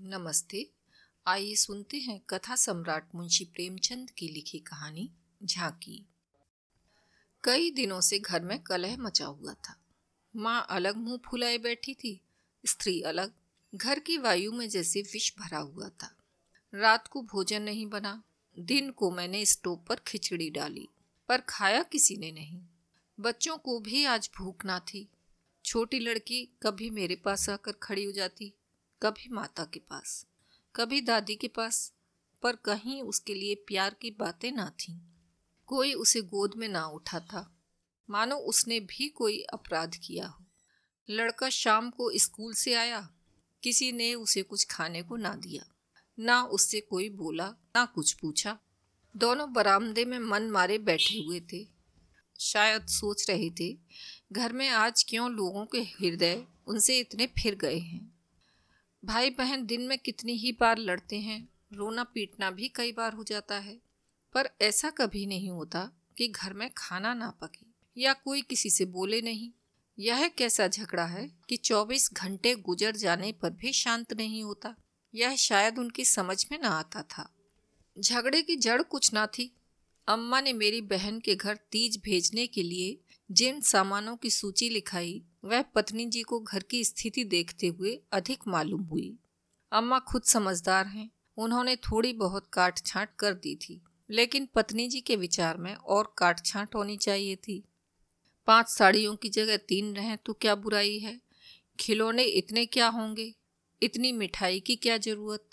नमस्ते। आइए सुनते हैं कथा सम्राट मुंशी प्रेमचंद की लिखी कहानी, झांकी। कई दिनों से घर में कलह मचा हुआ था। माँ अलग मुँह फुलाए बैठी थी, स्त्री अलग, घर की वायु में जैसे विष भरा हुआ था। रात को भोजन नहीं बना, दिन को मैंने स्टोव पर खिचड़ी डाली, पर खाया किसी ने नहीं। बच्चों को भी आज भूख ना थी। छोटी लड़की कभी मेरे पास आकर खड़ी हो जाती कभी माता के पास, कभी दादी के पास, पर कहीं उसके लिए प्यार की बातें ना थीं। कोई उसे गोद में ना उठा था। मानो उसने भी कोई अपराध किया हो। लड़का शाम को स्कूल से आया। किसी ने उसे कुछ खाने को ना दिया। ना उससे कोई बोला, ना कुछ पूछा। दोनों बरामदे में मन मारे बैठे हुए थे। शायद सोच रहे थे, घर में आज क्यों लोगों के हृदय उनसे इतने फिर गए हैं? भाई बहन दिन में कितनी ही बार लड़ते हैं, रोना पीटना भी कई बार हो जाता है। पर ऐसा कभी नहीं होता कि घर में खाना ना पके या कोई किसी से बोले नहीं। यह कैसा झगड़ा है कि 24 घंटे गुजर जाने पर भी शांत नहीं होता? यह शायद उनकी समझ में ना आता था। झगड़े की जड़ कुछ ना थी। अम्मा ने मेरी बहन के घर तीज भेजने के लिए जिन सामानों की सूची लिखाई वह पत्नी जी को घर की स्थिति देखते हुए अधिक मालूम हुई। अम्मा खुद समझदार हैं। उन्होंने थोड़ी बहुत काट छाट कर दी थी, लेकिन पत्नी जी के विचार में और काट छाट होनी चाहिए थी। पाँच साड़ियों की जगह तीन रहें तो क्या बुराई है? खिलौने इतने क्या होंगे? इतनी मिठाई की क्या ज़रूरत?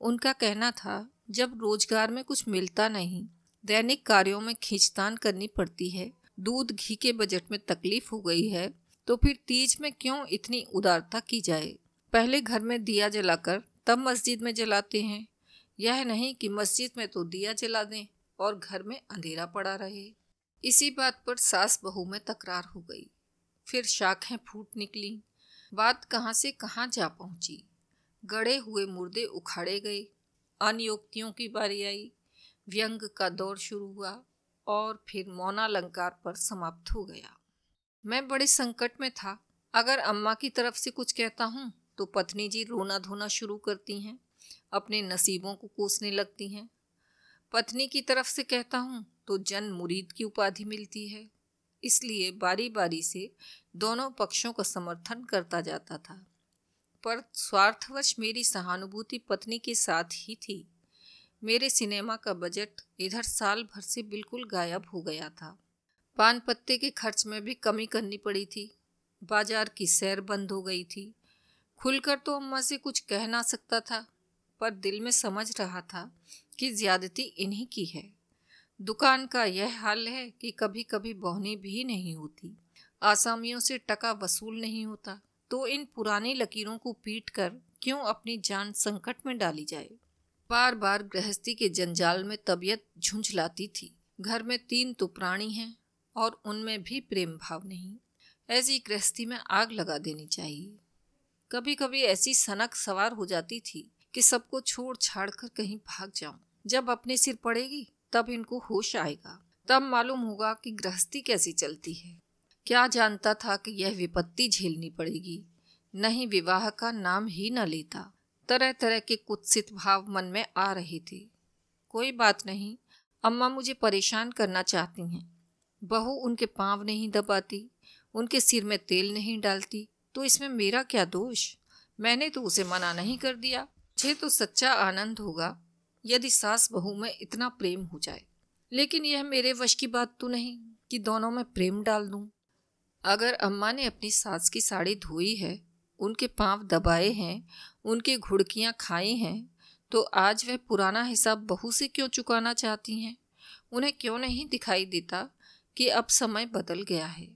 उनका कहना था, जब रोज़गार में कुछ मिलता नहीं, दैनिक कार्यों में खींचतान करनी पड़ती है। दूध घी के बजट में तकलीफ़ हो गई है तो फिर तीज में क्यों इतनी उदारता की जाए? पहले घर में दिया जलाकर तब मस्जिद में जलाते हैं। यह नहीं कि मस्जिद में तो दिया जला दें और घर में अंधेरा पड़ा रहे। इसी बात पर सास बहू में तकरार हो गई। फिर शाखें फूट निकली। बात कहाँ से कहाँ जा पहुँची? गड़े हुए मुर्दे उखाड़े गए। अनियोक्तियों की बारी आई। व्यंग का दौर शुरू हुआ और फिर मौनालंकार पर समाप्त हो गया। मैं बड़े संकट में था। अगर अम्मा की तरफ़ से कुछ कहता हूँ तो पत्नी जी रोना धोना शुरू करती हैं, अपने नसीबों को कोसने लगती हैं। पत्नी की तरफ़ से कहता हूँ तो जन मुरीद की उपाधि मिलती है। इसलिए बारी बारी से दोनों पक्षों का समर्थन करता जाता था। पर स्वार्थवश मेरी सहानुभूति पत्नी के साथ ही थी। मेरे सिनेमा का बजट इधर साल भर से बिल्कुल गायब हो गया था। पान पत्ते के खर्च में भी कमी करनी पड़ी थी। बाज़ार की सैर बंद हो गई थी। खुलकर तो अम्मा से कुछ कह ना सकता था, पर दिल में समझ रहा था कि ज्यादती इन्हीं की है। दुकान का यह हाल है कि कभी कभी बहनी भी नहीं होती। आसामियों से टका वसूल नहीं होता तो इन पुरानी लकीरों को पीट कर क्यों अपनी जान संकट में डाली जाए? बार बार गृहस्थी के जंजाल में तबीयत झुंझलाती थी। घर में तीन तो प्राणी हैं और उनमें भी प्रेम भाव नहीं। ऐसी गृहस्थी में आग लगा देनी चाहिए। कभी कभी ऐसी सनक सवार हो जाती थी कि सबको छोड़ छाड़ कर कहीं भाग जाऊँ। जब अपने सिर पड़ेगी, तब इनको होश आएगा। तब मालूम होगा कि गृहस्थी कैसी चलती है। क्या जानता था कि यह विपत्ति झेलनी पड़ेगी? नहीं, विवाह का नाम ही न लेता। तरह तरह के कुत्सित भाव मन में आ रहे थे। कोई बात नहीं, अम्मा मुझे परेशान करना चाहती हैं। बहू उनके पाँव नहीं दबाती, उनके सिर में तेल नहीं डालती तो इसमें मेरा क्या दोष? मैंने तो उसे मना नहीं कर दिया। मुझे तो सच्चा आनंद होगा, यदि सास बहू में इतना प्रेम हो जाए। लेकिन यह मेरे वश की बात तो नहीं कि दोनों में प्रेम डाल दूँ। अगर अम्मा ने अपनी सास की साड़ी धोई है, उनके पाँव दबाए हैं, उनकी घुड़कियाँ खाई हैं तो आज वह पुराना हिसाब बहू से क्यों चुकाना चाहती हैं? उन्हें क्यों नहीं दिखाई देता कि अब समय बदल गया है।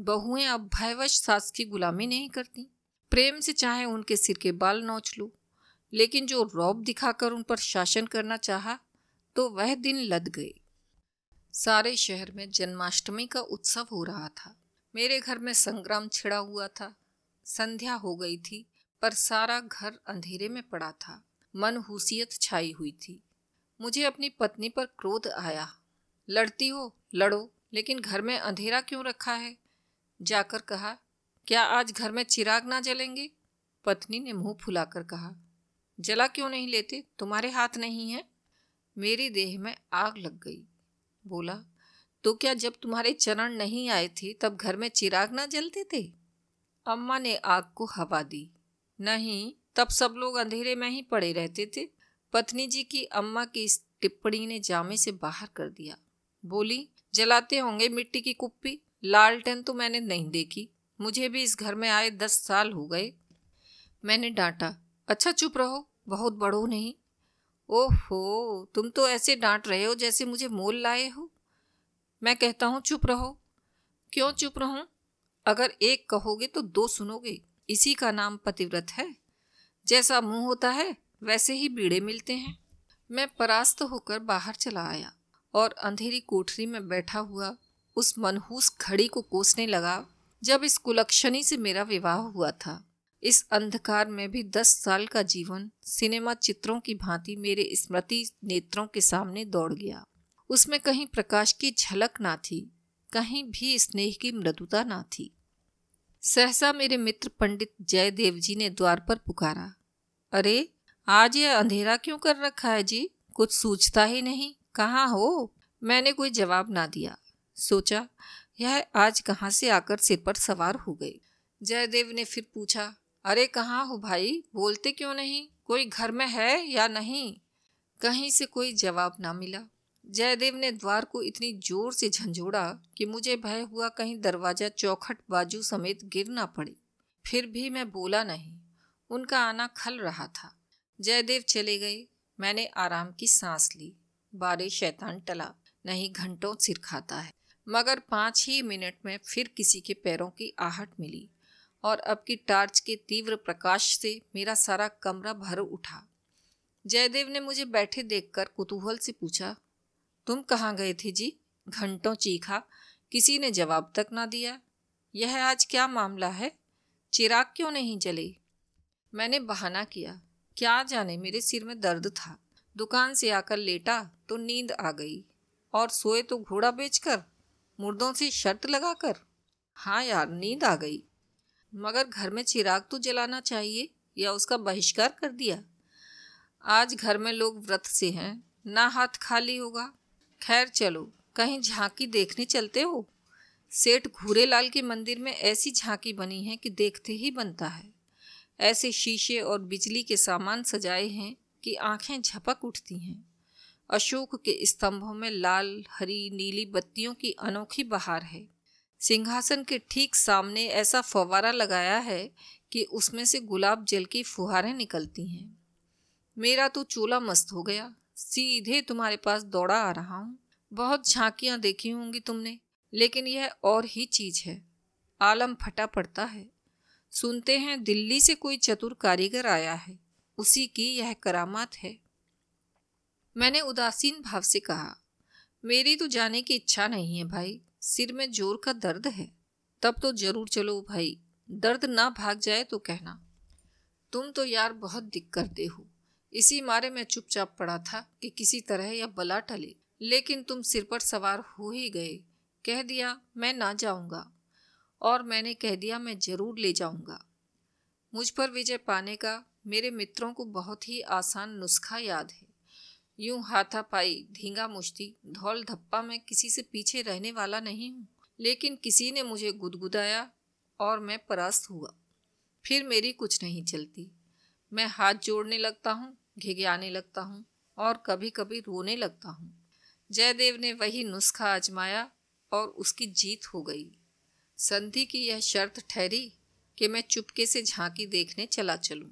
बहुएँ अब भयवश सास की गुलामी नहीं करती। प्रेम से चाहे उनके सिर के बाल नोच लो, लेकिन जो रौब दिखाकर उन पर शासन करना चाहा तो वह दिन लद गए। सारे शहर में जन्माष्टमी का उत्सव हो रहा था। मेरे घर में संग्राम छिड़ा हुआ था। संध्या हो गई थी, पर सारा घर अंधेरे में पड़ा था। मन हुसियत छाई हुई थी। मुझे अपनी पत्नी पर क्रोध आया। लड़ती हो, लड़ो। लेकिन घर में अंधेरा क्यों रखा है? जाकर कहा, क्या आज घर में चिराग ना जलेंगे? पत्नी ने मुँह फुलाकर कहा, जला क्यों नहीं लेते? तुम्हारे हाथ नहीं है? मेरी देह में आग लग गई। बोला तो क्या जब तुम्हारे चरण नहीं आए थे, तब घर में चिराग ना जलते थे? अम्मा ने आग को हवा दी। नहीं, तब सब लोग अंधेरे में ही पड़े रहते थे। पत्नी जी की अम्मा की इस टिप्पणी ने जामे से बाहर कर दिया। बोली जलाते होंगे मिट्टी की कुप्पी। लालटेन तो मैंने नहीं देखी। मुझे भी इस घर में आए दस साल हो गए। मैंने डांटा अच्छा चुप रहो, बहुत बड़ो नहीं। ओहो, तुम तो ऐसे डांट रहे हो जैसे मुझे मोल लाए हो। मैं कहता हूँ, चुप रहो। क्यों चुप रहूँ? अगर एक कहोगे तो दो सुनोगे। इसी का नाम पतिव्रत है। जैसा मुँह होता है, वैसे ही बीड़े मिलते हैं। मैं परास्त होकर बाहर चला आया। और अंधेरी कोठरी में बैठा हुआ उस मनहूस घड़ी को कोसने लगा जब इस कुलक्षणी से मेरा विवाह हुआ था। इस अंधकार में भी दस साल का जीवन सिनेमा चित्रों की भांति मेरे स्मृति नेत्रों के सामने दौड़ गया। उसमें कहीं प्रकाश की झलक ना थी, कहीं भी स्नेह की मृदुता ना थी। सहसा मेरे मित्र पंडित जयदेव जी ने द्वार पर पुकारा, अरे, आज यह अंधेरा क्यों कर रखा है जी? कुछ सूझता ही नहीं। कहाँ हो? मैंने कोई जवाब ना दिया। सोचा, यह आज कहाँ से आकर सिर पर सवार हो गई। जयदेव ने फिर पूछा, अरे कहाँ हो भाई? बोलते क्यों नहीं? कोई घर में है या नहीं? कहीं से कोई जवाब ना मिला। जयदेव ने द्वार को इतनी ज़ोर से झंझोड़ा कि मुझे भय हुआ कहीं दरवाज़ा चौखट बाजू समेत गिर ना पड़े। फिर भी मैं बोला नहीं। उनका आना खल रहा था। जयदेव चले गए। मैंने आराम की सांस ली। बारे शैतान टला, नहीं घंटों सिर खाता है। मगर पाँच ही मिनट में फिर किसी के पैरों की आहट मिली और अब की टार्च के तीव्र प्रकाश से मेरा सारा कमरा भर उठा। जयदेव ने मुझे बैठे देखकर कुतूहल से पूछा, तुम कहाँ गए थे जी? घंटों चीखा, किसी ने जवाब तक ना दिया। यह आज क्या मामला है? चिराग क्यों नहीं जले? मैंने बहाना किया, क्या जाने, मेरे सिर में दर्द था। दुकान से आकर लेटा तो नींद आ गई। और सोए तो घोड़ा बेचकर, मुर्दों से शर्त लगाकर। हाँ यार, नींद आ गई। मगर घर में चिराग तो जलाना चाहिए या उसका बहिष्कार कर दिया? आज घर में लोग व्रत से हैं, ना हाथ खाली होगा। खैर चलो, कहीं झांकी देखने चलते हो? सेठ घूरे लाल के मंदिर में ऐसी झांकी बनी है कि देखते ही बनता है। ऐसे शीशे और बिजली के सामान सजाए हैं कि आँखें झपक उठती हैं। अशोक के स्तंभों में लाल, हरी, नीली बत्तियों की अनोखी बहार है। सिंहासन के ठीक सामने ऐसा फवारा लगाया है कि उसमें से गुलाब जल की फुहारें निकलती हैं। मेरा तो चूल्हा मस्त हो गया। सीधे तुम्हारे पास दौड़ा आ रहा हूँ। बहुत झांकियाँ देखी होंगी तुमने, लेकिन यह और ही चीज़ है। आलम फटा पड़ता है। सुनते हैं दिल्ली से कोई चतुर कारीगर आया है। उसी की यह करामात है। मैंने उदासीन भाव से कहा, मेरी तो जाने की इच्छा नहीं है भाई, सिर में ज़ोर का दर्द है। तब तो ज़रूर चलो भाई, दर्द ना भाग जाए तो कहना। तुम तो यार बहुत दिक करते हो। इसी मारे मैं चुपचाप पड़ा था कि किसी तरह यह बला टले, लेकिन तुम सिर पर सवार हो ही गए। कह दिया, मैं ना जाऊँगा। और मैंने कह दिया, मैं ज़रूर ले जाऊँगा। मुझ पर विजय पाने का मेरे मित्रों को बहुत ही आसान नुस्खा याद है। यूँ हाथापाई, धींगा मुश्ती धौल धप्पा में किसी से पीछे रहने वाला नहीं हूँ। लेकिन किसी ने मुझे गुदगुदाया और मैं परास्त हुआ। फिर मेरी कुछ नहीं चलती। मैं हाथ जोड़ने लगता हूँ, घिघियाने लगता हूँ और कभी कभी रोने लगता हूँ। जयदेव ने वही नुस्खा आजमाया और उसकी जीत हो गई। संधि की यह शर्त ठहरी कि मैं चुपके से झांकी देखने चला चलूँ।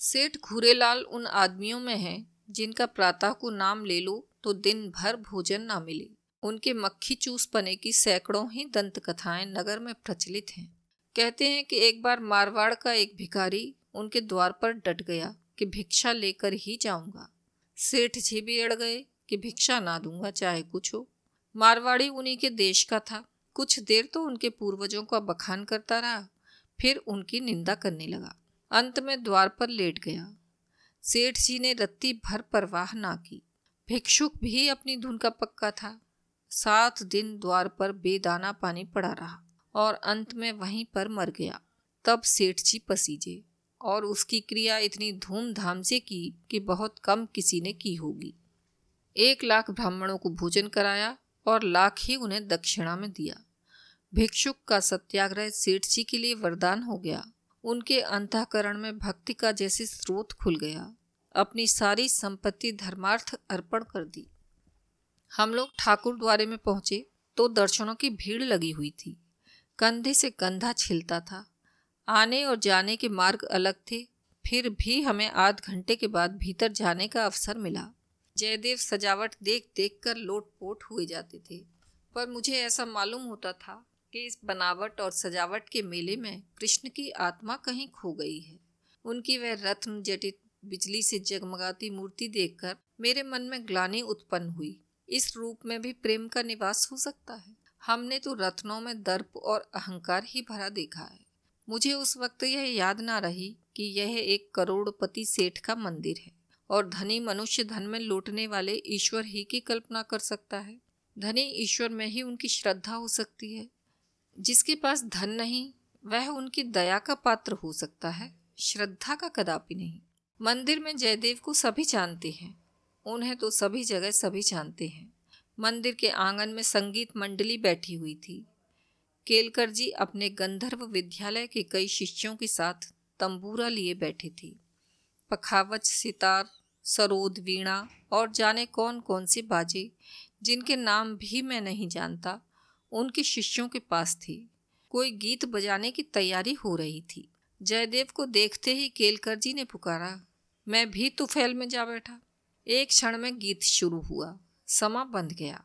सेठ घूरेलाल उन आदमियों में है, जिनका प्रातः को नाम ले लो तो दिन भर भोजन ना मिले। उनके मक्खी चूस पने की सैकड़ों ही दंत कथाएँ नगर में प्रचलित हैं। कहते हैं कि एक बार मारवाड़ का एक भिखारी उनके द्वार पर डट गया कि भिक्षा लेकर ही जाऊँगा। सेठ जी भी अड़ गए कि भिक्षा ना दूँगा, चाहे कुछ हो। मारवाड़ी उन्हीं के देश का था। कुछ देर तो उनके पूर्वजों का बखान करता रहा। फिर उनकी निंदा करने लगा। अंत में द्वार पर लेट गया। सेठ जी ने रत्ती भर परवाह ना की। भिक्षुक भी अपनी धुन का पक्का था। सात दिन द्वार पर बेदाना पानी पड़ा रहा और अंत में वहीं पर मर गया। तब सेठ जी पसीजे और उसकी क्रिया इतनी धूमधाम से की कि बहुत कम किसी ने की होगी। एक लाख ब्राह्मणों को भोजन कराया और लाख ही उन्हें दक्षिणा में दिया। भिक्षुक का सत्याग्रह सेठ जी के लिए वरदान हो गया। उनके अंतकरण में भक्ति का जैसे स्रोत खुल गया। अपनी सारी संपत्ति धर्मार्थ अर्पण कर दी। हम लोग ठाकुर द्वारे में पहुँचे तो दर्शनों की भीड़ लगी हुई थी। कंधे से कंधा छिलता था। आने और जाने के मार्ग अलग थे। फिर भी हमें आध घंटे के बाद भीतर जाने का अवसर मिला। जयदेव सजावट देख देख कर लोट पोट हुए जाते थे। पर मुझे ऐसा मालूम होता था कि इस बनावट और सजावट के मेले में कृष्ण की आत्मा कहीं खो गई है। उनकी वह रत्न जटित बिजली से जगमगाती मूर्ति देखकर मेरे मन में ग्लानी उत्पन्न हुई। इस रूप में भी प्रेम का निवास हो सकता है। हमने तो रत्नों में दर्प और अहंकार ही भरा देखा है। मुझे उस वक्त यह याद ना रही कि यह एक करोड़पति सेठ का मंदिर है और धनी मनुष्य धन में लौटने वाले ईश्वर ही की कल्पना कर सकता है। धनी ईश्वर में ही उनकी श्रद्धा हो सकती है। जिसके पास धन नहीं, वह उनकी दया का पात्र हो सकता है, श्रद्धा का कदापि नहीं। मंदिर में जयदेव को सभी जानते हैं, उन्हें तो सभी जगह सभी जानते हैं। मंदिर के आँगन में संगीत मंडली बैठी हुई थी। केलकर जी अपने गंधर्व विद्यालय के कई शिष्यों के साथ तंबूरा लिए बैठे थे। पखावच, सितार, सरोद, वीणा और जाने कौन कौन से बाजे, जिनके नाम भी मैं नहीं जानता उनके शिष्यों के पास थे। कोई गीत बजाने की तैयारी हो रही थी। जयदेव को देखते ही केलकर जी ने पुकारा, मैं भी तुफैल में जा बैठा। एक क्षण में गीत शुरू हुआ, समा बंध गया।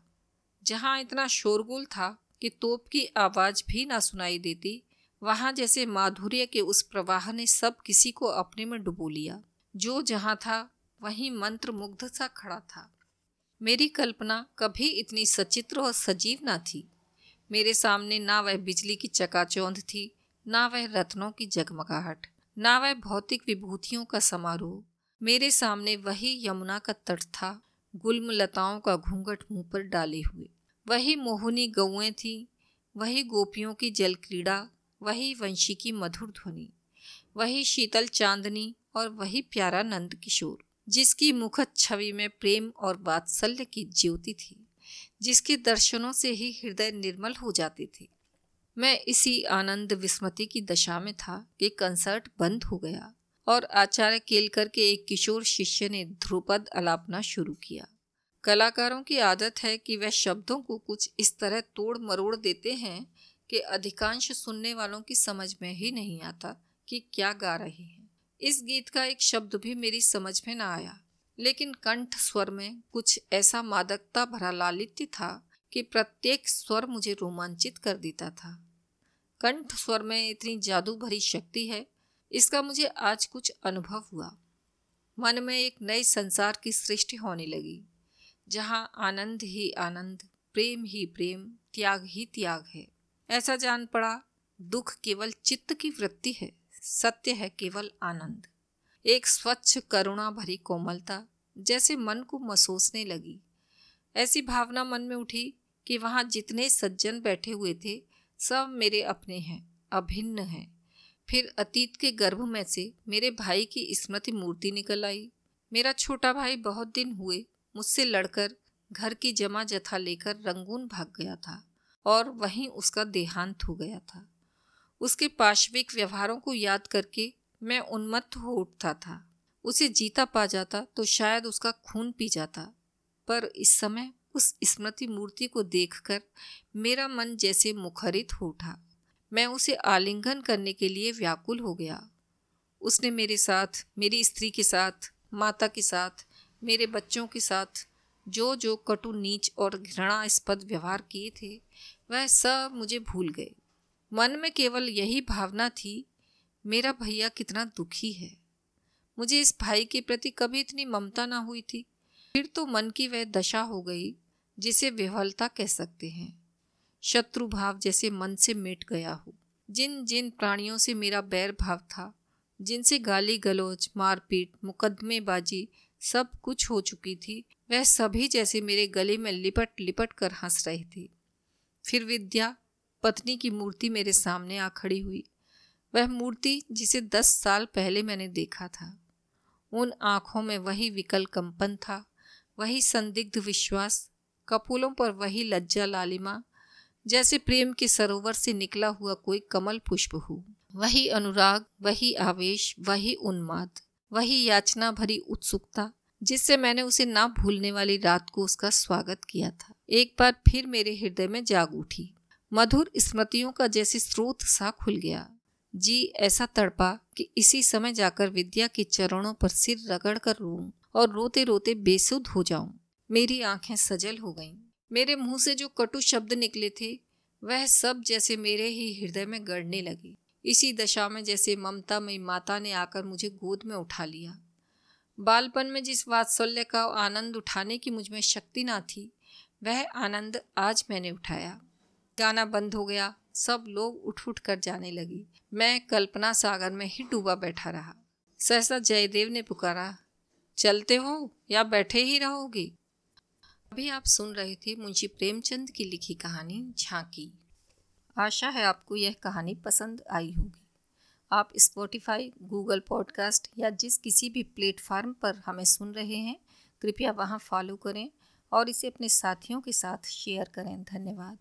जहाँ इतना शोरगुल था कि तोप की आवाज़ भी ना सुनाई देती, वहाँ जैसे माधुर्य के उस प्रवाह ने सब किसी को अपने में डुबो लिया। जो जहाँ था, वहीं मंत्र मुग्ध सा खड़ा था। मेरी कल्पना कभी इतनी सचित्र और सजीव ना थी। मेरे सामने ना वह बिजली की चकाचौंध थी, ना वह रत्नों की जगमगाहट, ना वह भौतिक विभूतियों का समारोह। मेरे सामने वही यमुना का तट था, गुलम लताओं का घूंघट मुँह पर डाले हुए। वही मोहनी गौएँ थी, वही गोपियों की जल क्रीड़ा, वही वंशी की मधुर ध्वनि, वही शीतल चांदनी और वही प्यारा नंद किशोर, जिसकी मुखद छवि में प्रेम और वात्सल्य की ज्योति थी। जिसके दर्शनों से ही हृदय निर्मल हो जाते थे। मैं इसी आनंद विस्मृति की दशा में था कि कंसर्ट बंद हो गया और आचार्य केलकर के एक किशोर शिष्य ने ध्रुपद अलापना शुरू किया। कलाकारों की आदत है कि वह शब्दों को कुछ इस तरह तोड़ मरोड़ देते हैं कि अधिकांश सुनने वालों की समझ में ही नहीं आता कि क्या गा रहे हैं। इस गीत का एक शब्द भी मेरी समझ में ना आया। लेकिन कंठ स्वर में कुछ ऐसा मादकता भरा लालित्य था कि प्रत्येक स्वर मुझे रोमांचित कर देता था। कंठ स्वर में इतनी जादू भरी शक्ति है, इसका मुझे आज कुछ अनुभव हुआ। मन में एक नए संसार की सृष्टि होने लगी, जहाँ आनंद ही आनंद, प्रेम ही प्रेम, त्याग ही त्याग है। ऐसा जान पड़ा, दुख केवल चित्त की वृत्ति है, सत्य है केवल आनंद। एक स्वच्छ करुणा भरी कोमलता जैसे मन को मसोसने लगी। ऐसी भावना मन में उठी कि वहाँ जितने सज्जन बैठे हुए थे, सब मेरे अपने हैं, अभिन्न हैं। फिर अतीत के गर्भ में से मेरे भाई की स्मृति मूर्ति निकल आई। मेरा छोटा भाई बहुत दिन हुए मुझसे लड़कर घर की जमा जथा लेकर रंगून भाग गया था और वहीं उसका देहांत हो गया था। उसके पाश्विक व्यवहारों को याद करके मैं उन्मत्त हो उठता था। उसे जीता पा जाता तो शायद उसका खून पी जाता। पर इस समय उस स्मृति मूर्ति को देखकर मेरा मन जैसे मुखरित हो उठा। मैं उसे आलिंगन करने के लिए व्याकुल हो गया। उसने मेरे साथ, मेरी स्त्री के साथ, माता के साथ, मेरे बच्चों के साथ जो जो कटु नीच और घृणास्पद व्यवहार किए थे, वह सब मुझे भूल गए। मन में केवल यही भावना थी मेरा भैया कितना दुखी है। मुझे इस भाई के प्रति कभी इतनी ममता ना हुई थी। फिर तो मन की वह दशा हो गई, जिसे विफलता कह सकते हैं। शत्रु भाव जैसे मन से मिट गया हो। जिन जिन प्राणियों से मेरा बैर भाव था, जिनसे गाली गलौज, मारपीट, मुकदमेबाजी सब कुछ हो चुकी थी, वह सभी जैसे मेरे गले में लिपट लिपट कर हंस रहे थे। फिर विद्या, पत्नी की मूर्ति मेरे सामने आ खड़ी हुई। वह मूर्ति जिसे दस साल पहले मैंने देखा था। उन आँखों में वही विकल कंपन था, वही संदिग्ध विश्वास, कपूलों पर वही लज्जा लालिमा, जैसे प्रेम के सरोवर से निकला हुआ कोई कमल पुष्प हो। वही अनुराग, वही आवेश, वही उन्माद, वही याचना भरी उत्सुकता, जिससे मैंने उसे ना भूलने वाली रात को उसका स्वागत किया था। एक बार फिर मेरे हृदय में जाग उठी। मधुर स्मृतियों का जैसे स्रोत सा खुल गया। जी, ऐसा तड़पा कि इसी समय जाकर विद्या के चरणों पर सिर रगड़ कर रो और रोते रोते बेसुध हो जाऊँ। मेरी आँखें सजल हो गईं। मेरे मुँह से जो कटु शब्द निकले थे, वह सब जैसे मेरे ही हृदय में गड़ने लगे। इसी दशा में जैसे ममता मई माता ने आकर मुझे गोद में उठा लिया। बालपन में जिस वात्सल्य का आनंद उठाने की मुझमें शक्ति ना थी, वह आनंद आज मैंने उठाया। गाना बंद हो गया सब लोग उठ उठ कर जाने लगी। मैं कल्पना सागर में ही डूबा बैठा रहा। सहसा जयदेव ने पुकारा, चलते हो या बैठे ही रहोगे? अभी आप सुन रहे थे मुंशी प्रेमचंद की लिखी कहानी झांकी। आशा है आपको यह कहानी पसंद आई होगी। आप स्पॉटिफाई गूगल पॉडकास्ट या जिस किसी भी प्लेटफार्म पर हमें सुन रहे हैं, कृपया वहाँ फॉलो करें और इसे अपने साथियों के साथ शेयर करें। धन्यवाद।